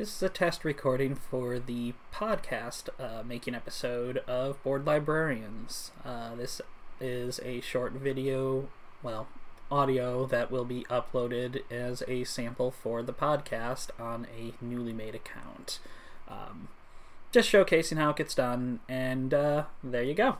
This is a test recording for the podcast uh, making episode of Board Librarians. Uh, this is a short video, well, audio that will be uploaded as a sample for the podcast on a newly made account. Um, just showcasing how it gets done, and uh, there you go.